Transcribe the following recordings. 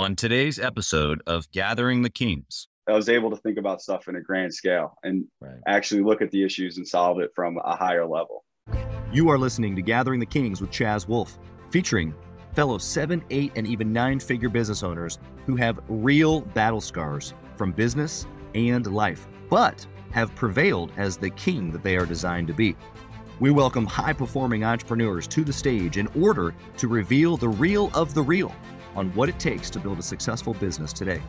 On today's episode of Gathering the Kings, I was able to think about stuff in a grand scale and right. actually look at the issues and solve it from a higher level. You are listening to Gathering the Kings with Chaz Wolfe, featuring fellow seven, eight, and even nine figure business owners who have real battle scars from business and life, but have prevailed as the king that they are designed to be. We welcome high performing entrepreneurs to the stage in order to reveal the real of the real on what it takes to build a successful business today.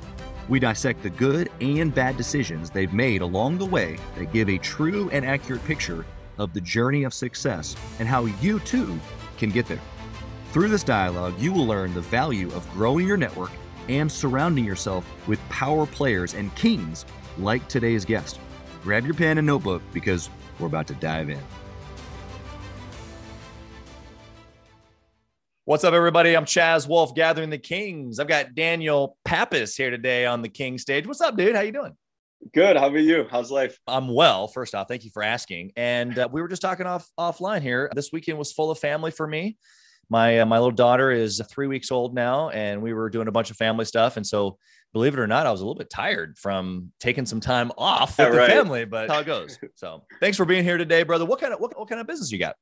We dissect the good and bad decisions they've made along the way that give a true and accurate picture of the journey of success and how you too can get there. Through this dialogue, you will learn the value of growing your network and surrounding yourself with power players and kings like today's guest. Grab your pen and notebook because we're about to dive in. What's up, everybody? I'm Chaz Wolfe, gathering the Kings. I've got Daniel Pappas here today on the King stage. What's up, dude? How you doing? Good. How about you? How's life? I'm well. First off, thank you for asking. And uh, we were just talking off offline here. This weekend was full of family for me. My uh, my little daughter is three weeks old now, and we were doing a bunch of family stuff. And so, believe it or not, I was a little bit tired from taking some time off with yeah, right. the family. But how it goes. So, thanks for being here today, brother. What kind of what, what kind of business you got?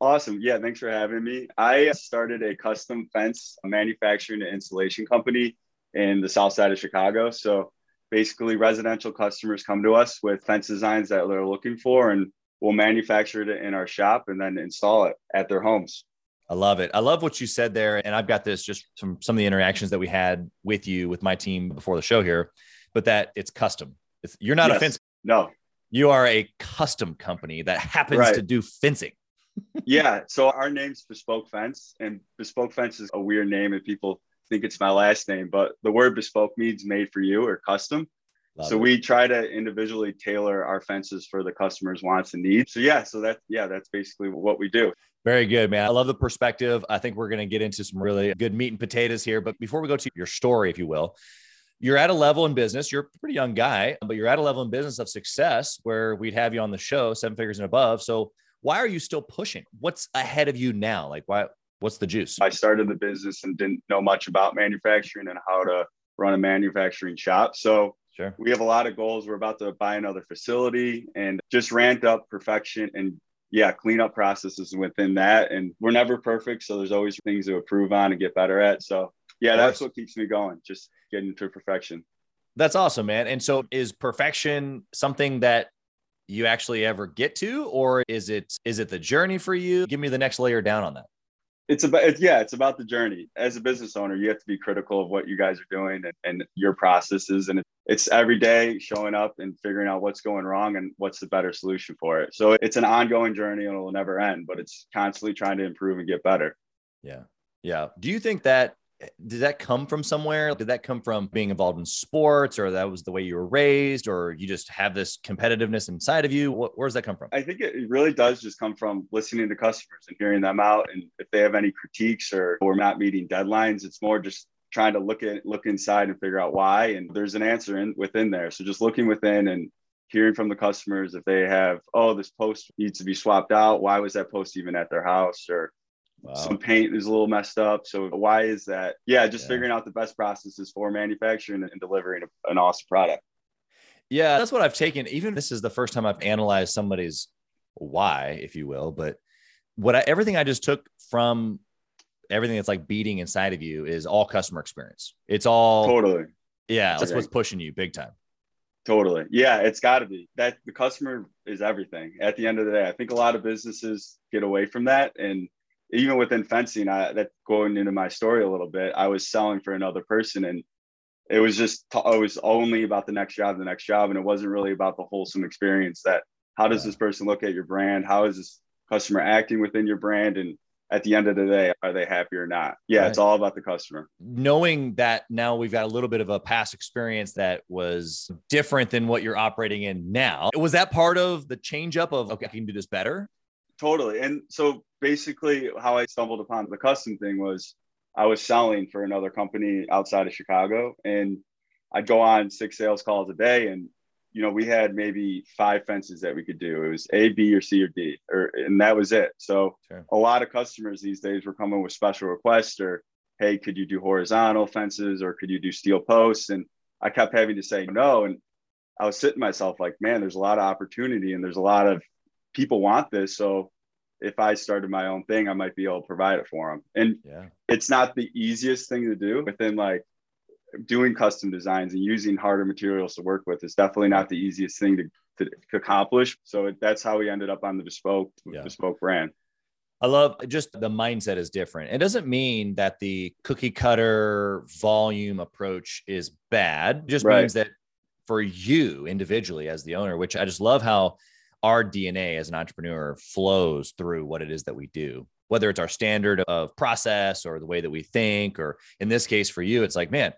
Awesome. Yeah, thanks for having me. I started a custom fence manufacturing and installation company in the south side of Chicago. So basically, residential customers come to us with fence designs that they're looking for, and we'll manufacture it in our shop and then install it at their homes. I love it. I love what you said there. And I've got this just from some of the interactions that we had with you, with my team before the show here, but that it's custom. It's, you're not yes. a fence. No. You are a custom company that happens right. to do fencing yeah. So our name's Bespoke Fence, and Bespoke Fence is a weird name, and people think it's my last name, but the word bespoke means made for you or custom. Love so it. we try to individually tailor our fences for the customer's wants and needs. So yeah, so that yeah, that's basically what we do. Very good, man. I love the perspective. I think we're going to get into some really good meat and potatoes here. But before we go to your story, if you will, you're at a level in business. You're a pretty young guy, but you're at a level in business of success where we'd have you on the show, seven figures and above. So why are you still pushing? What's ahead of you now? Like, why? What's the juice? I started the business and didn't know much about manufacturing and how to run a manufacturing shop. So sure. we have a lot of goals. We're about to buy another facility and just ramped up perfection and yeah, cleanup processes within that. And we're never perfect. So there's always things to improve on and get better at. So yeah, that's what keeps me going, just getting to perfection. That's awesome, man. And so is perfection something that you actually ever get to or is it is it the journey for you? Give me the next layer down on that. It's about it's, yeah it's about the journey. As a business owner you have to be critical of what you guys are doing and, and your processes and it's every day showing up and figuring out what's going wrong and what's the better solution for it. So it's an ongoing journey and it'll never end but it's constantly trying to improve and get better. Yeah. Yeah. Do you think that did that come from somewhere? Did that come from being involved in sports, or that was the way you were raised, or you just have this competitiveness inside of you? Where does that come from? I think it really does just come from listening to customers and hearing them out. And if they have any critiques or we're not meeting deadlines, it's more just trying to look at look inside and figure out why. And there's an answer in within there. So just looking within and hearing from the customers if they have, oh, this post needs to be swapped out. Why was that post even at their house? Or Wow. Some paint is a little messed up. So why is that? Yeah, just yeah. figuring out the best processes for manufacturing and delivering an awesome product. Yeah, that's what I've taken. Even this is the first time I've analyzed somebody's why, if you will. But what I, everything I just took from everything that's like beating inside of you is all customer experience. It's all totally. Yeah, that's what's pushing you big time. Totally. Yeah, it's got to be that the customer is everything. At the end of the day, I think a lot of businesses get away from that and even within fencing, I, that going into my story a little bit, I was selling for another person and it was just, it was only about the next job, the next job. And it wasn't really about the wholesome experience that how does this person look at your brand? How is this customer acting within your brand? And at the end of the day, are they happy or not? Yeah, right. it's all about the customer. Knowing that now we've got a little bit of a past experience that was different than what you're operating in now. Was that part of the change up of, okay, I can do this better? Totally. And so basically, how I stumbled upon the custom thing was I was selling for another company outside of Chicago, and I'd go on six sales calls a day, and you know we had maybe five fences that we could do. It was A, B, or C, or D, or and that was it. So sure. a lot of customers these days were coming with special requests or hey, could you do horizontal fences or could you do steel posts? And I kept having to say no. And I was sitting myself like, man, there's a lot of opportunity and there's a lot of people want this. So if I started my own thing, I might be able to provide it for them. And yeah. it's not the easiest thing to do within like doing custom designs and using harder materials to work with is definitely not the easiest thing to, to, to accomplish. So that's how we ended up on the bespoke yeah. bespoke brand. I love just the mindset is different. It doesn't mean that the cookie cutter volume approach is bad. It just right. means that for you individually as the owner, which I just love how our DNA as an entrepreneur flows through what it is that we do, whether it's our standard of process or the way that we think, or in this case for you, it's like, man,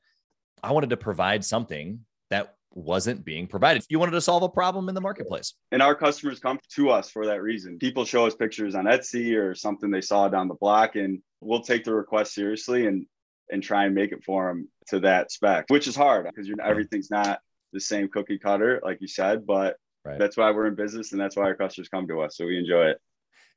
I wanted to provide something that wasn't being provided. You wanted to solve a problem in the marketplace. And our customers come to us for that reason. People show us pictures on Etsy or something they saw down the block, and we'll take the request seriously and and try and make it for them to that spec, which is hard because everything's not the same cookie cutter, like you said, but right. that's why we're in business and that's why our customers come to us. So we enjoy it.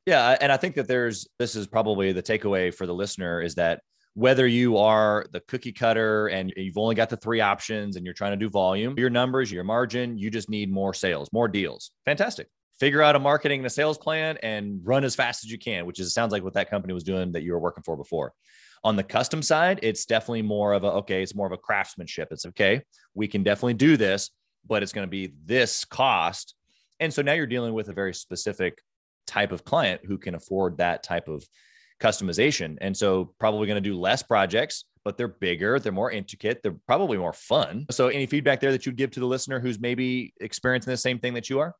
Yeah. And I think that there's this is probably the takeaway for the listener is that whether you are the cookie cutter and you've only got the three options and you're trying to do volume, your numbers, your margin, you just need more sales, more deals. Fantastic. Figure out a marketing and a sales plan and run as fast as you can, which is sounds like what that company was doing that you were working for before. On the custom side, it's definitely more of a okay, it's more of a craftsmanship. It's okay, we can definitely do this, but it's going to be this cost. And so now you're dealing with a very specific type of client who can afford that type of customization. And so probably going to do less projects, but they're bigger, they're more intricate, they're probably more fun. So any feedback there that you'd give to the listener who's maybe experiencing the same thing that you are?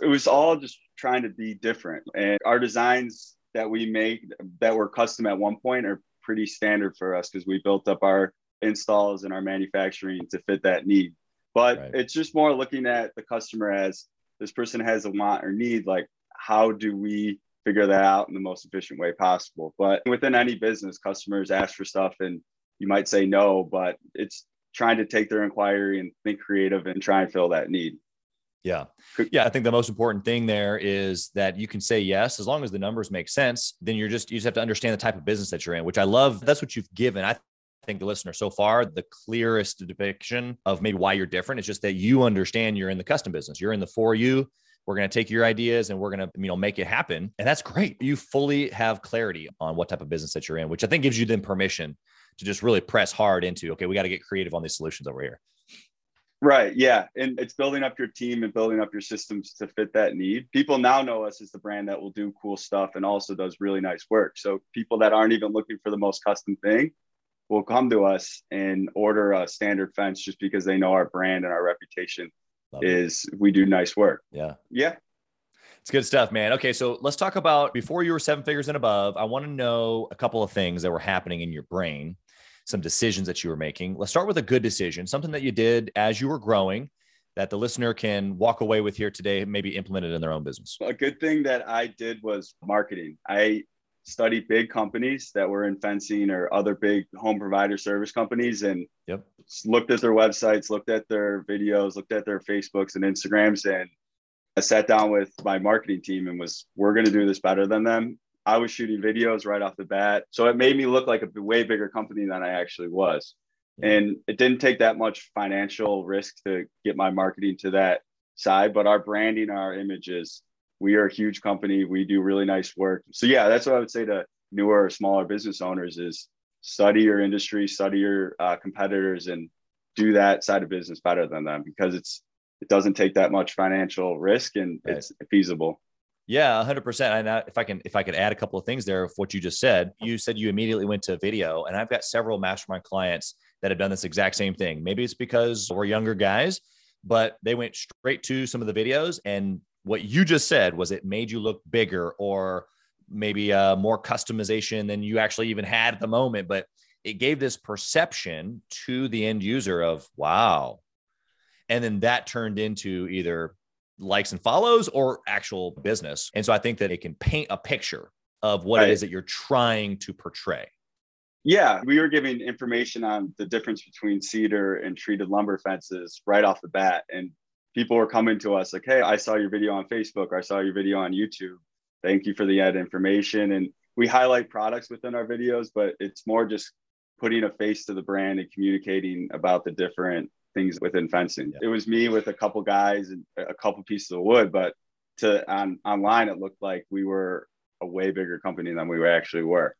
It was all just trying to be different. And our designs that we make that were custom at one point are pretty standard for us because we built up our installs and our manufacturing to fit that need. But right. it's just more looking at the customer as this person has a want or need, like how do we figure that out in the most efficient way possible. But within any business, customers ask for stuff and you might say no, but it's trying to take their inquiry and think creative and try and fill that need. Yeah. Yeah. I think the most important thing there is that you can say yes, as long as the numbers make sense, then you're just, you just have to understand the type of business that you're in, which I love. That's what you've given. I think the listener so far, the clearest depiction of maybe why you're different is just that you understand you're in the custom business. You're in the for you we're going to take your ideas and we're going to, you know, make it happen. And that's great. You fully have clarity on what type of business that you're in, which I think gives you then permission to just really press hard into, okay, we got to get creative on these solutions over here. Right. Yeah. And it's building up your team and building up your systems to fit that need. People now know us as the brand that will do cool stuff and also does really nice work. So people that aren't even looking for the most custom thing will come to us and order a standard fence just because they know our brand and our reputation Love is it. we do nice work. Yeah. Yeah. It's good stuff, man. Okay, so let's talk about before you were seven figures and above. I want to know a couple of things that were happening in your brain, some decisions that you were making. Let's start with a good decision, something that you did as you were growing that the listener can walk away with here today, maybe implement it in their own business. A good thing that I did was marketing. I studied big companies that were in fencing or other big home provider service companies and yep. looked at their websites, looked at their videos, looked at their Facebooks and Instagrams. And I sat down with my marketing team and was, we're going to do this better than them. I was shooting videos right off the bat. So it made me look like a way bigger company than I actually was. And it didn't take that much financial risk to get my marketing to that side, but our branding, our images we are a huge company. We do really nice work. So yeah, that's what I would say to newer or smaller business owners is study your industry, study your uh, competitors, and do that side of business better than them because it's it doesn't take that much financial risk and right. it's feasible. Yeah, hundred percent. And if I can, if I could add a couple of things there of what you just said, you said you immediately went to video, and I've got several mastermind clients that have done this exact same thing. Maybe it's because we're younger guys, but they went straight to some of the videos and what you just said was it made you look bigger or maybe uh, more customization than you actually even had at the moment? But it gave this perception to the end user of wow. And then that turned into either likes and follows or actual business. And so i think that it can paint a picture of what right. it is that you're trying to portray. Yeah we were giving information on the difference between cedar and treated lumber fences right off the bat. And people were coming to us like, hey, I saw your video on Facebook or I saw your video on YouTube. Thank you for the ad information. And we highlight products within our videos, but it's more just putting a face to the brand and communicating about the different things within fencing. Yeah. It was me with a couple guys and a couple pieces of wood, but to on online it looked like we were a way bigger company than we actually were.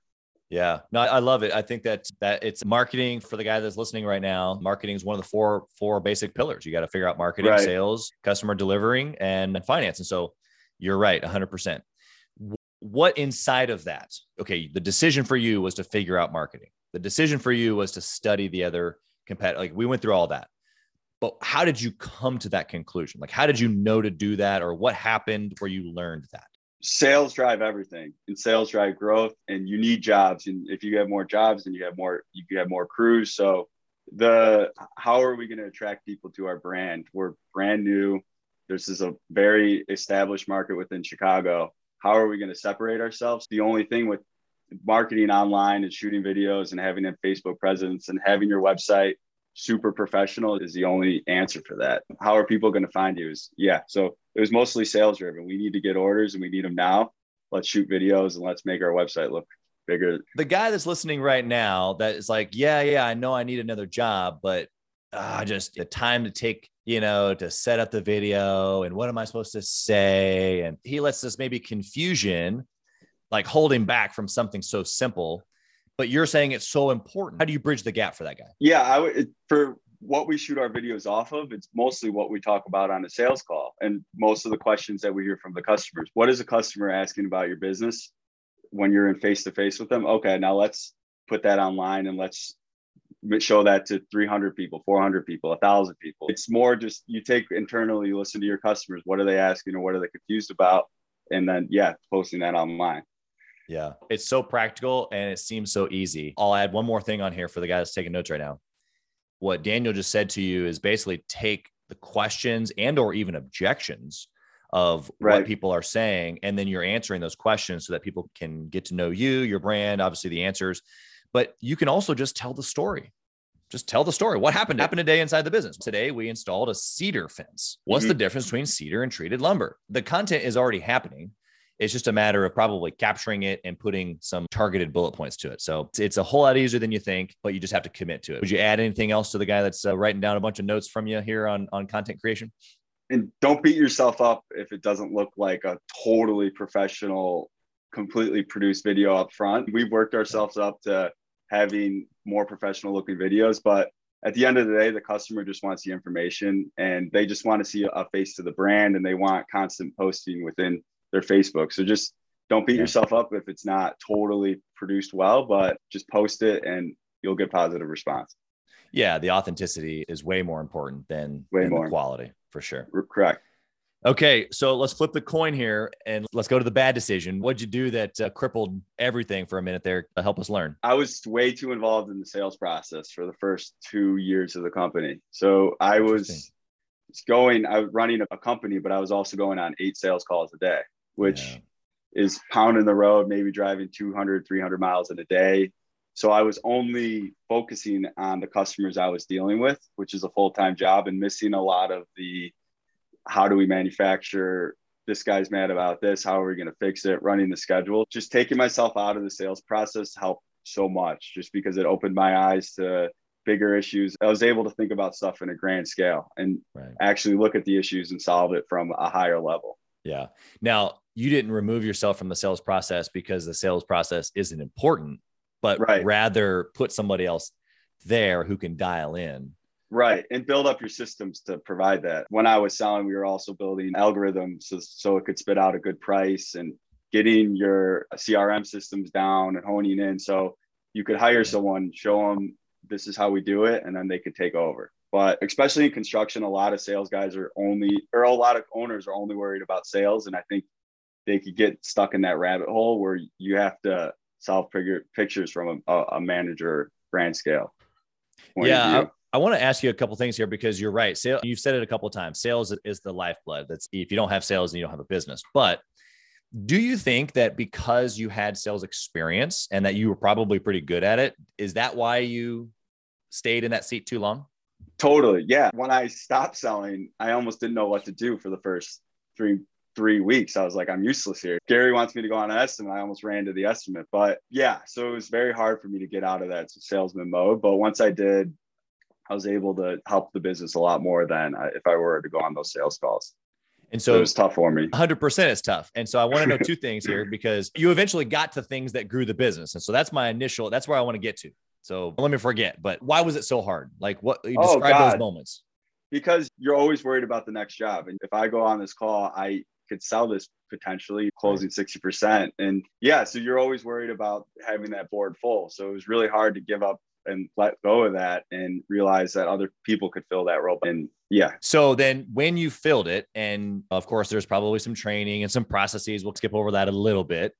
Yeah, no, I love it. I think that that it's marketing for the guy that's listening right now. Marketing is one of the four four basic pillars. You got to figure out marketing, right. sales, customer delivering, and finance. And so, you're right, 100. percent What inside of that? Okay, the decision for you was to figure out marketing. The decision for you was to study the other competitor. Like we went through all that, but how did you come to that conclusion? Like, how did you know to do that, or what happened where you learned that? Sales drive everything and sales drive growth and you need jobs. And if you have more jobs then you have more you have more crews. So the how are we going to attract people to our brand? We're brand new. This is a very established market within chicago. How are we going to separate ourselves? The only thing with marketing online and shooting videos and having a facebook presence and having your website super professional is the only answer for that. How are people going to find you? Is yeah. So it was mostly sales driven. We need to get orders and we need them now. Let's shoot videos and let's make our website look bigger. The guy that's listening right now that is like, yeah, yeah, I know I need another job, but uh, just the time to take, you know, to set up the video and what am I supposed to say? And he lets this maybe confusion like hold him back from something so simple but you're saying it's so important. How do you bridge the gap for that guy? Yeah, I would for what we shoot our videos off of, it's mostly what we talk about on a sales call and most of the questions that we hear from the customers. What is a customer asking about your business when you're in face to face with them? Okay, now let's put that online and let's show that to 300 people, 400 people, 1,000 people. It's more just you take internally, you listen to your customers. What are they asking or what are they confused about? And then, yeah, posting that online. Yeah. It's so practical and it seems so easy. I'll add one more thing on here for the guy that's taking notes right now. What Daniel just said to you is basically take the questions and or even objections of right. what people are saying and then you're answering those questions so that people can get to know you, your brand, obviously the answers, but you can also just tell the story. Just tell the story. What happened happened today inside the business? Today we installed a cedar fence. What's mm-hmm. the difference between cedar and treated lumber? The content is already happening it's just a matter of probably capturing it and putting some targeted bullet points to it. So it's a whole lot easier than you think, but you just have to commit to it. Would you add anything else to the guy that's uh, writing down a bunch of notes from you here on, on content creation? And don't beat yourself up if it doesn't look like a totally professional, completely produced video up front. We've worked ourselves up to having more professional looking videos, but at the end of the day, the customer just wants the information and they just want to see a face to the brand and they want constant posting within their Facebook. So just don't beat yeah. yourself up if it's not totally produced well, but just post it and you'll get positive response. Yeah, the authenticity is way more important than, way than more. the quality for sure. Correct. Okay, so let's flip the coin here and let's go to the bad decision. What'd you do that uh, crippled everything for a minute there to help us learn? I was way too involved in the sales process for the first two years of the company. So I was going, I was running a company, but I was also going on eight sales calls a day which yeah. is pounding the road, maybe driving 200, 300 miles in a day. So I was only focusing on the customers I was dealing with, which is a full time job, and missing a lot of the how do we manufacture? This guy's mad about this. How are we going to fix it? Running the schedule. Just taking myself out of the sales process helped so much just because it opened my eyes to bigger issues. I was able to think about stuff in a grand scale and right. actually look at the issues and solve it from a higher level. Yeah. Now you didn't remove yourself from the sales process because the sales process isn't important, but right. rather put somebody else there who can dial in. Right. And build up your systems to provide that. When I was selling, we were also building algorithms so, so it could spit out a good price and getting your CRM systems down and honing in. So you could hire someone, show them this is how we do it, and then they could take over. But especially in construction, a lot of sales guys are only, or a lot of owners are only worried about sales. And I think they could get stuck in that rabbit hole where you have to solve figure, pictures from a, a manager brand scale. Yeah. I, I want to ask you a couple things here because you're right. Sale, you've said it a couple times. Sales is the lifeblood. That's if you don't have sales, then you don't have a business. But do you think that because you had sales experience and that you were probably pretty good at it, is that why you stayed in that seat too long? Totally. Yeah. When I stopped selling, I almost didn't know what to do for the first three three weeks. I was like, I'm useless here. Gary wants me to go on an estimate. I almost ran to the estimate. But yeah, so it was very hard for me to get out of that salesman mode. But once I did, I was able to help the business a lot more than if I were to go on those sales calls. And so, it was tough for me. 100% is tough. And so I want to know two things here because you eventually got to things that grew the business. And so that's my initial, that's where I want to get to. So let me forget, but why was it so hard? Like what you oh, describe oh, those moments? Because you're always worried about the next job. And if I go on this call, I could sell this potentially closing 60%. And yeah, so you're always worried about having that board full. So it was really hard to give up and let go of that and realize that other people could fill that role. And yeah. So then when you filled it, and of course, there's probably some training and some processes. We'll skip over that a little bit.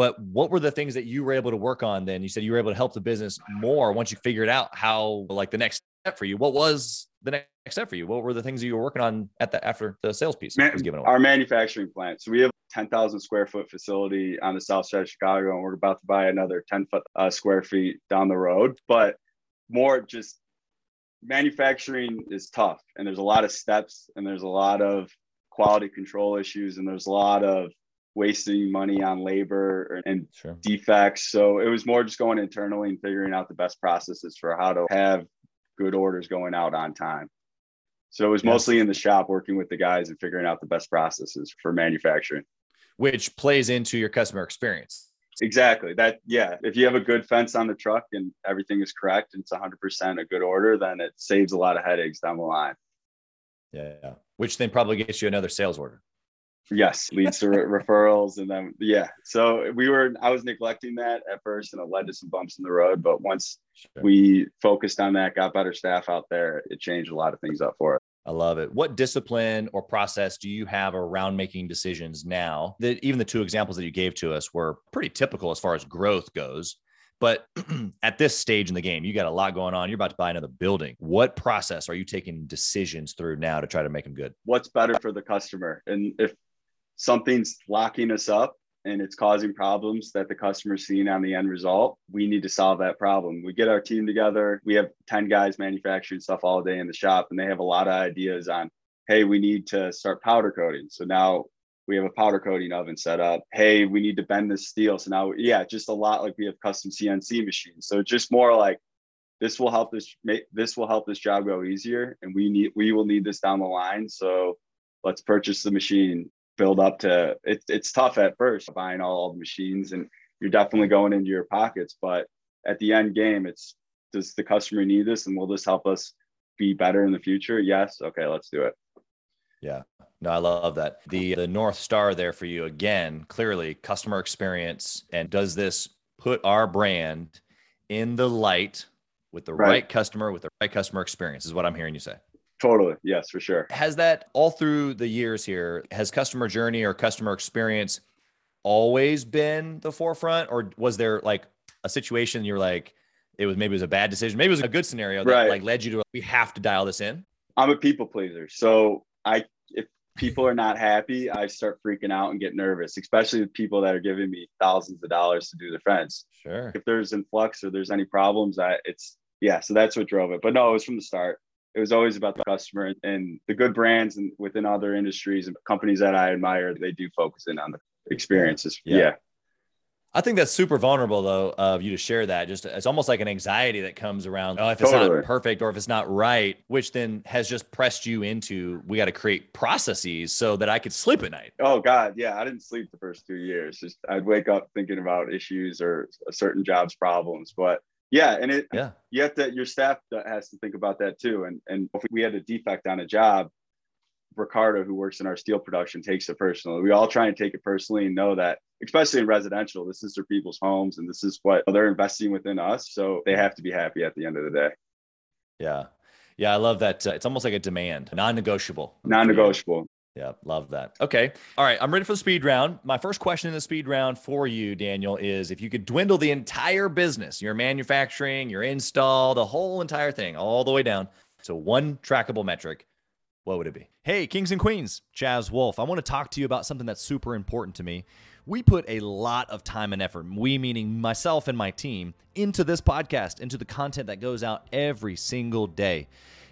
But what were the things that you were able to work on then? You said you were able to help the business more once you figured out how, like, the next step for you. What was the next step for you? What were the things that you were working on at the after the sales piece Man, was given away? Our manufacturing plant. So we have 10,000 square foot facility on the south side of Chicago, and we're about to buy another 10 foot uh, square feet down the road. But more just manufacturing is tough, and there's a lot of steps, and there's a lot of quality control issues, and there's a lot of wasting money on labor and sure. defects. So it was more just going internally and figuring out the best processes for how to have good orders going out on time. So it was yeah. mostly in the shop working with the guys and figuring out the best processes for manufacturing which plays into your customer experience. Exactly. That yeah. If you have a good fence on the truck and everything is correct and it's 100% a good order, then it saves a lot of headaches down the line. Yeah. Which then probably gets you another sales order. Yes, leads to referrals and then yeah. So we were I was neglecting that at first and it led to some bumps in the road, but once sure. we focused on that, got better staff out there, it changed a lot of things up for us. I love it. What discipline or process do you have around making decisions now? That even the two examples that you gave to us were pretty typical as far as growth goes. But at this stage in the game, you got a lot going on. You're about to buy another building. What process are you taking decisions through now to try to make them good? What's better for the customer? And if something's locking us up, and it's causing problems that the customer's seeing on the end result, we need to solve that problem. We get our team together. We have 10 guys manufacturing stuff all day in the shop, and they have a lot of ideas on, hey, we need to start powder coating. So now we have a powder coating oven set up. Hey, we need to bend this steel. So now, yeah, just a lot like we have custom CNC machines. So just more like this will help this make this will help this job go easier, and we need we will need this down the line. So let's purchase the machine build up to it, it's tough at first buying all, the machines and you're definitely going into your pockets but at the end game it's does the customer need this and will this help us be better in the future? Yes. Okay let's do it. Yeah. No i love that. The the north star there for you again clearly customer experience and does this put our brand in the light with the right, right customer with the right customer experience is what i'm hearing you say Totally. Yes, for sure. Has that all through the years here, has customer journey or customer experience always been the forefront? Or was there like a situation you're like, it was maybe it was a bad decision, maybe it was a good scenario that right. like led you to we have to dial this in? I'm a people pleaser. So I if people are not happy, I start freaking out and get nervous, especially with people that are giving me thousands of dollars to do the fence. Sure. If there's influx or there's any problems, I it's yeah, so that's what drove it. But no, it was from the start it was always about the customer and the good brands and within other industries and companies that I admire, they do focus in on the experiences. Yeah. yeah. I think that's super vulnerable though of you to share that. Just it's almost like an anxiety that comes around. Oh, if it's totally. not perfect or if it's not right, which then has just pressed you into we got to create processes so that I could sleep at night. Oh God, yeah, I didn't sleep the first two years. Just I'd wake up thinking about issues or a certain job's problems, but yeah, and it yeah you have to your staff has to think about that too. And and if we had a defect on a job, Ricardo, who works in our steel production, takes it personally. We all try and take it personally and know that, especially in residential, this is their people's homes and this is what they're investing within us. So they have to be happy at the end of the day. Yeah. Yeah, I love that. Uh, it's almost like a demand, non negotiable. Non negotiable. Yeah, love that. Okay. All right. I'm ready for the speed round. My first question in the speed round for you, Daniel, is if you could dwindle the entire business, your manufacturing, your install, the whole entire thing, all the way down to one trackable metric, what would it be? Hey, kings and queens, Chaz Wolfe. I want to talk to you about something that's super important to me. We put a lot of time and effort, we meaning myself and my team, into this podcast, into the content that goes out every single day.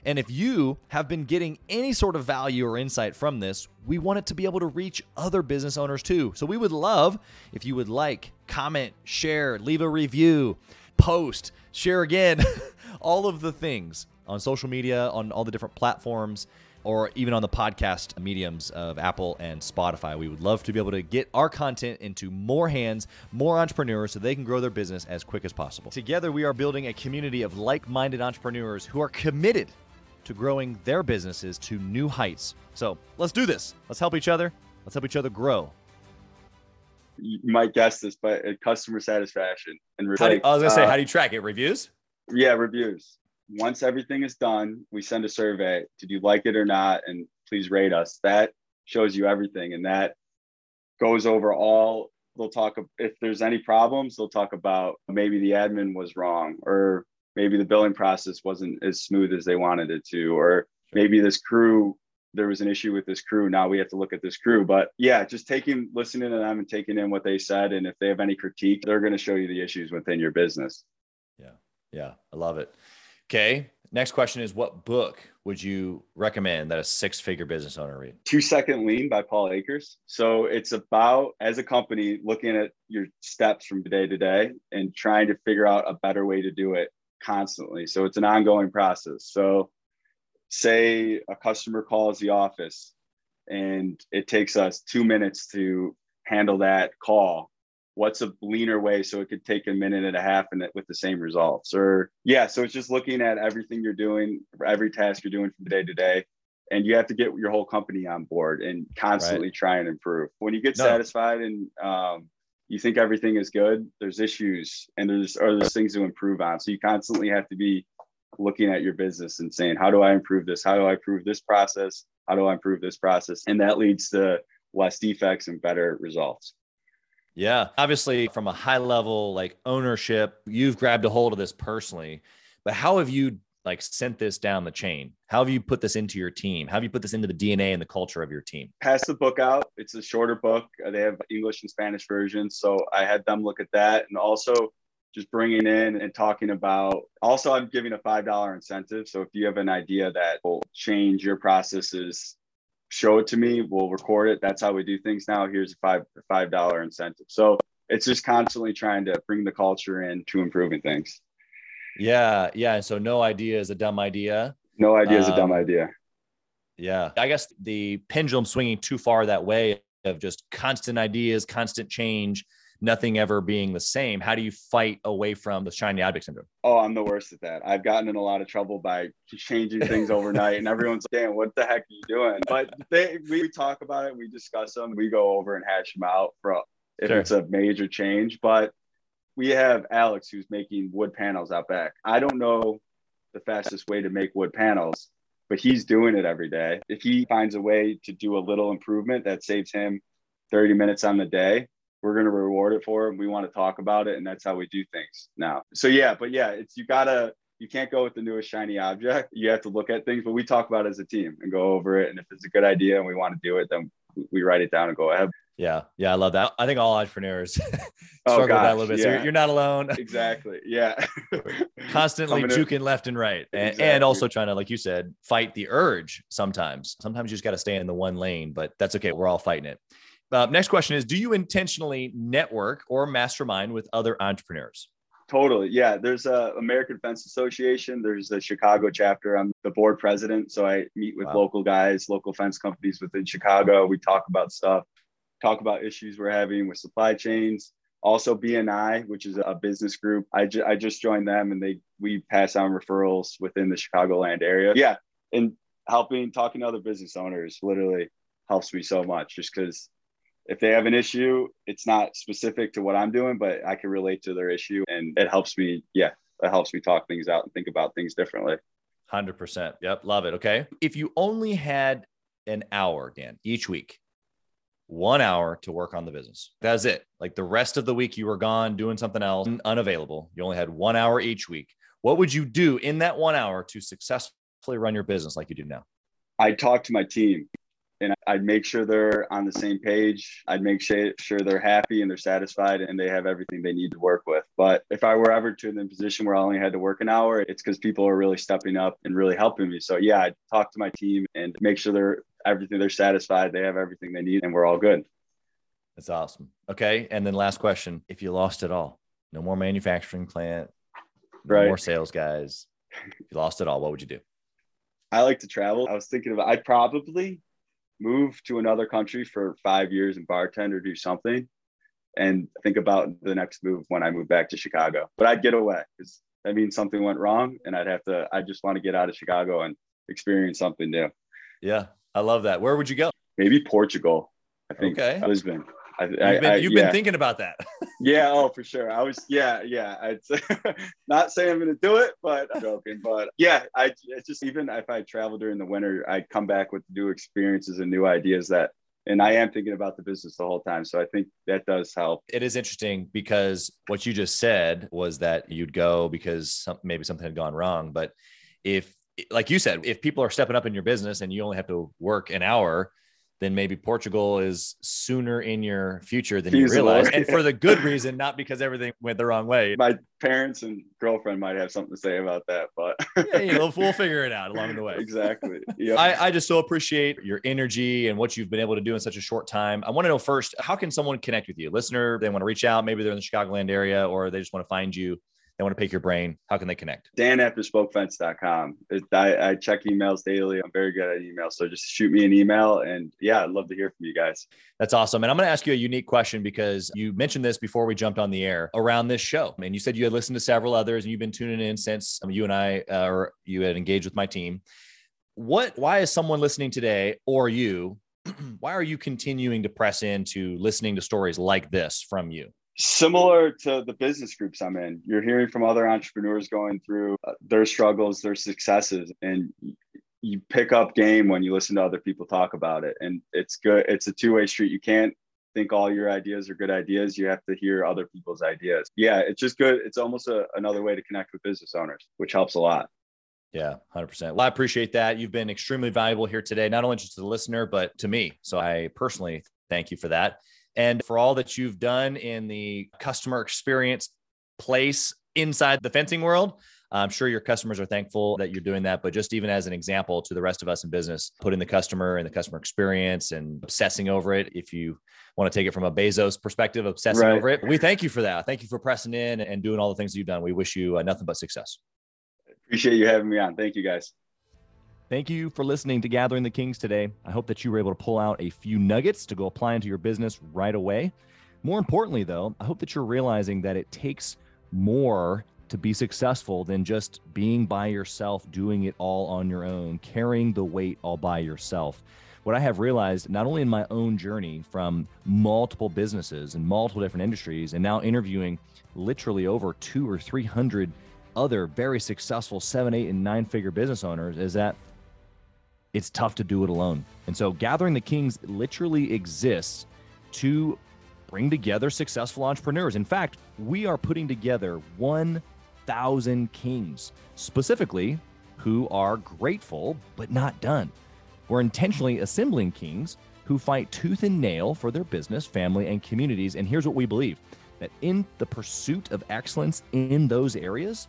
And if you have been getting any sort of value or insight from this, we want it to be able to reach other business owners too. So we would love if you would like, comment, share, leave a review, post, share again, all of the things on social media, on all the different platforms or even on the podcast mediums of Apple and Spotify. We would love to be able to get our content into more hands, more entrepreneurs, so they can grow their business as quick as possible. Together, we are building a community of like minded entrepreneurs who are committed to growing their businesses to new heights. So let's do this. Let's help each other. Let's help each other grow. You might guess this, but customer satisfaction and I was gonna uh, say, how do you track it? Reviews? Yeah, reviews once everything is done, we send a survey. Did you like it or not? And please rate us. That shows you everything. And that goes over all. They'll talk if there's any problems, they'll talk about maybe the admin was wrong or maybe the billing process wasn't as smooth as they wanted it to, or maybe this crew there was an issue with this crew. Now we have to look at this crew. But yeah, just taking, listening to them and taking in what they said. And if they have any critique, they're going to show you the issues within your business. Yeah. Yeah. I love it. Okay. Next question is what book would you recommend that a six figure business owner read? Two Second Lean by Paul Akers. So it's about, as a company, looking at your steps from day to day and trying to figure out a better way to do it constantly. So it's an ongoing process. So, say a customer calls the office and it takes us two minutes to handle that call what's a leaner way so it could take a minute and a half and it with the same results or yeah so it's just looking at everything you're doing every task you're doing from day to day and you have to get your whole company on board and constantly right. try and improve when you get no. satisfied and um, you think everything is good there's issues and there's or there's things to improve on. So you constantly have to be looking at your business and saying how do i improve this? How do i improve this process? How do i improve this process? And that leads to less defects and better results. Yeah. Obviously, from a high level, like ownership, you've grabbed a hold of this personally, but how have you like sent this down the chain? How have you put this into your team? How have you put this into the DNA and the culture of your team? Pass the book out. It's a shorter book. Uh, they have English and Spanish versions. So I had them look at that and also just bringing in and talking about also i'm giving a $5 incentive so if you have an idea that will change your processes show it to me we'll record it that's how we do things now here's a five five dollar incentive so it's just constantly trying to bring the culture in to improving things yeah yeah so no idea is a dumb idea no idea is um, a dumb um, idea yeah i guess the pendulum swinging too far that way of just constant ideas constant change nothing ever being the same. How do you fight away from the shiny object syndrome? Oh, I'm the worst at that. I've gotten in a lot of trouble by changing things overnight, and everyone's saying, "What the heck are you doing?" But they, we talk about it, we discuss them, we go over and hash them out for if sure. it's a major change. But we have Alex who's making wood panels out back. I don't know the fastest way to make wood panels, but he's doing it every day. If he finds a way to do a little improvement that saves him 30 minutes on the day, we're going to reward it for him. We want to talk about it. And that's how we do things now. So, yeah, but yeah, it's you got to, you can't go with the newest shiny object. You have to look at things, but we talk about as a team and go over it. And if it's a good idea and we want to do it, then we write it down and go ahead. Yeah. Yeah. I love that. I think all entrepreneurs struggle oh, with that a little bit. Yeah. So you're, not alone. Exactly. Yeah. Constantly juking left and right. And, exactly. and also trying to, like you said, fight the urge sometimes. Sometimes you just got to stay in the one lane, but that's okay. We're all fighting it. Uh, next question is Do you intentionally network or mastermind with other entrepreneurs? Totally. Yeah. There's a American Fence Association. There's a Chicago chapter. I'm the board president. So I meet with wow. local guys, local fence companies within Chicago. We talk about stuff, talk about issues we're having with supply chains. Also BNI, which is a business group. I, ju- I just joined them and they we pass on referrals within the Chicagoland area. Yeah. And helping talking to other business owners literally helps me so much just because if they have an issue, it's not specific to what I'm doing, but I can relate to their issue and it helps me. Yeah, it helps me talk things out and think about things differently. 100%. Yep. Love it. Okay. If you only had an hour, Dan, each week, one hour to work on the business. That's it. Like the rest of the week, you were gone doing something else, mm. unavailable. You only had one hour each week. What would you do in that one hour to successfully run your business like you do now? I talk to my team and I'd make sure they're on the same page. I'd make sure they're happy and they're satisfied and they have everything they need to work with. But if I were ever to in the position where I only had to work an hour, it's because people are really stepping up and really helping me. So yeah, I'd talk to my team and make sure they're everything they're satisfied, they have everything they need, and we're all good. That's awesome. Okay. And then last question. If you lost it all, no more manufacturing plant, no right. more sales guys. If you lost it all, what would you do? I like to travel. I was thinking about I'd probably move to another country for five years and bartend or do something and think about the next move when I move back to Chicago. But I'd get away because that means something went wrong and I'd have to, I just want to get out of Chicago and experience something new. Yeah. I love that. Where would you go? Maybe Portugal. I think okay. Lisbon. I, you've, been, I, you've yeah. been, thinking about that. yeah. Oh, for sure. I was. Yeah. Yeah. I'd say, not saying I'm going to do it, but I'm joking. But yeah, I it's just even if I travel during the winter, I'd come back with new experiences and new ideas that. And I am thinking about the business the whole time. So I think that does help. It is interesting because what you just said was that you'd go because some, maybe something had gone wrong. But if, like you said, if people are stepping up in your business and you only have to work an hour, then maybe Portugal is sooner in your future than you realize. And for the good reason, not because everything went the wrong way. My parents and girlfriend might have something to say about that, but yeah, you know, we'll figure it out along the way. Exactly. Yeah. I, I just so appreciate your energy and what you've been able to do in such a short time. I want to know first, how can someone connect with you? Listener, they want to reach out, maybe they're in the Chicagoland area or they just want to find you they want to pick your brain, how can they connect? Dan at bespokefence.com. I, I check emails daily. I'm very good at email. So just shoot me an email. And yeah, I'd love to hear from you guys. That's awesome. And I'm going to ask you a unique question because you mentioned this before we jumped on the air around this show. And you said you had listened to several others and you've been tuning in since I mean you and I, uh, or you had engaged with my team. What, why is someone listening today or you, why are you continuing to press into listening to stories like this from you? Similar to the business groups I'm in. You're hearing from other entrepreneurs going through uh, their struggles, their successes, and you pick up game when you listen to other people talk about it. And it's good. It's a two way street. You can't think all your ideas are good ideas. You have to hear other people's ideas. Yeah, it's just good. It's almost a, another way to connect with business owners, which helps a lot. Yeah, 100%. Well, I appreciate that. You've been extremely valuable here today, not only just to the listener, but to me. So I personally thank you for that and for all that you've done in the customer experience place inside the fencing world. I'm sure your customers are thankful that you're doing that, but just even as an example to the rest of us in business, putting the customer and the customer experience and obsessing over it. If you want to take it from a Bezos perspective, obsessing right. over it, we thank you for that. Thank you for pressing in and doing all the things that you've done. We wish you uh, nothing but success. Appreciate you having me on. Thank you guys. Thank you for listening to Gathering the Kings today. I hope that you were able to pull out a few nuggets to go apply into your business right away. More importantly, though, I hope that you're realizing that it takes more to be successful than just being by yourself, doing it all on your own, carrying the weight all by yourself. What I have realized, not only in my own journey from multiple businesses and multiple different industries, and now interviewing literally over two or 300 other very successful seven, eight, and nine figure business owners, is that it's tough to do it alone. And so Gathering the Kings literally exists to bring together successful entrepreneurs. In fact, we are putting together 1,000 kings, specifically who are grateful but not done. We're intentionally assembling kings who fight tooth and nail for their business, family, and communities. And here's what we believe that in the pursuit of excellence in those areas,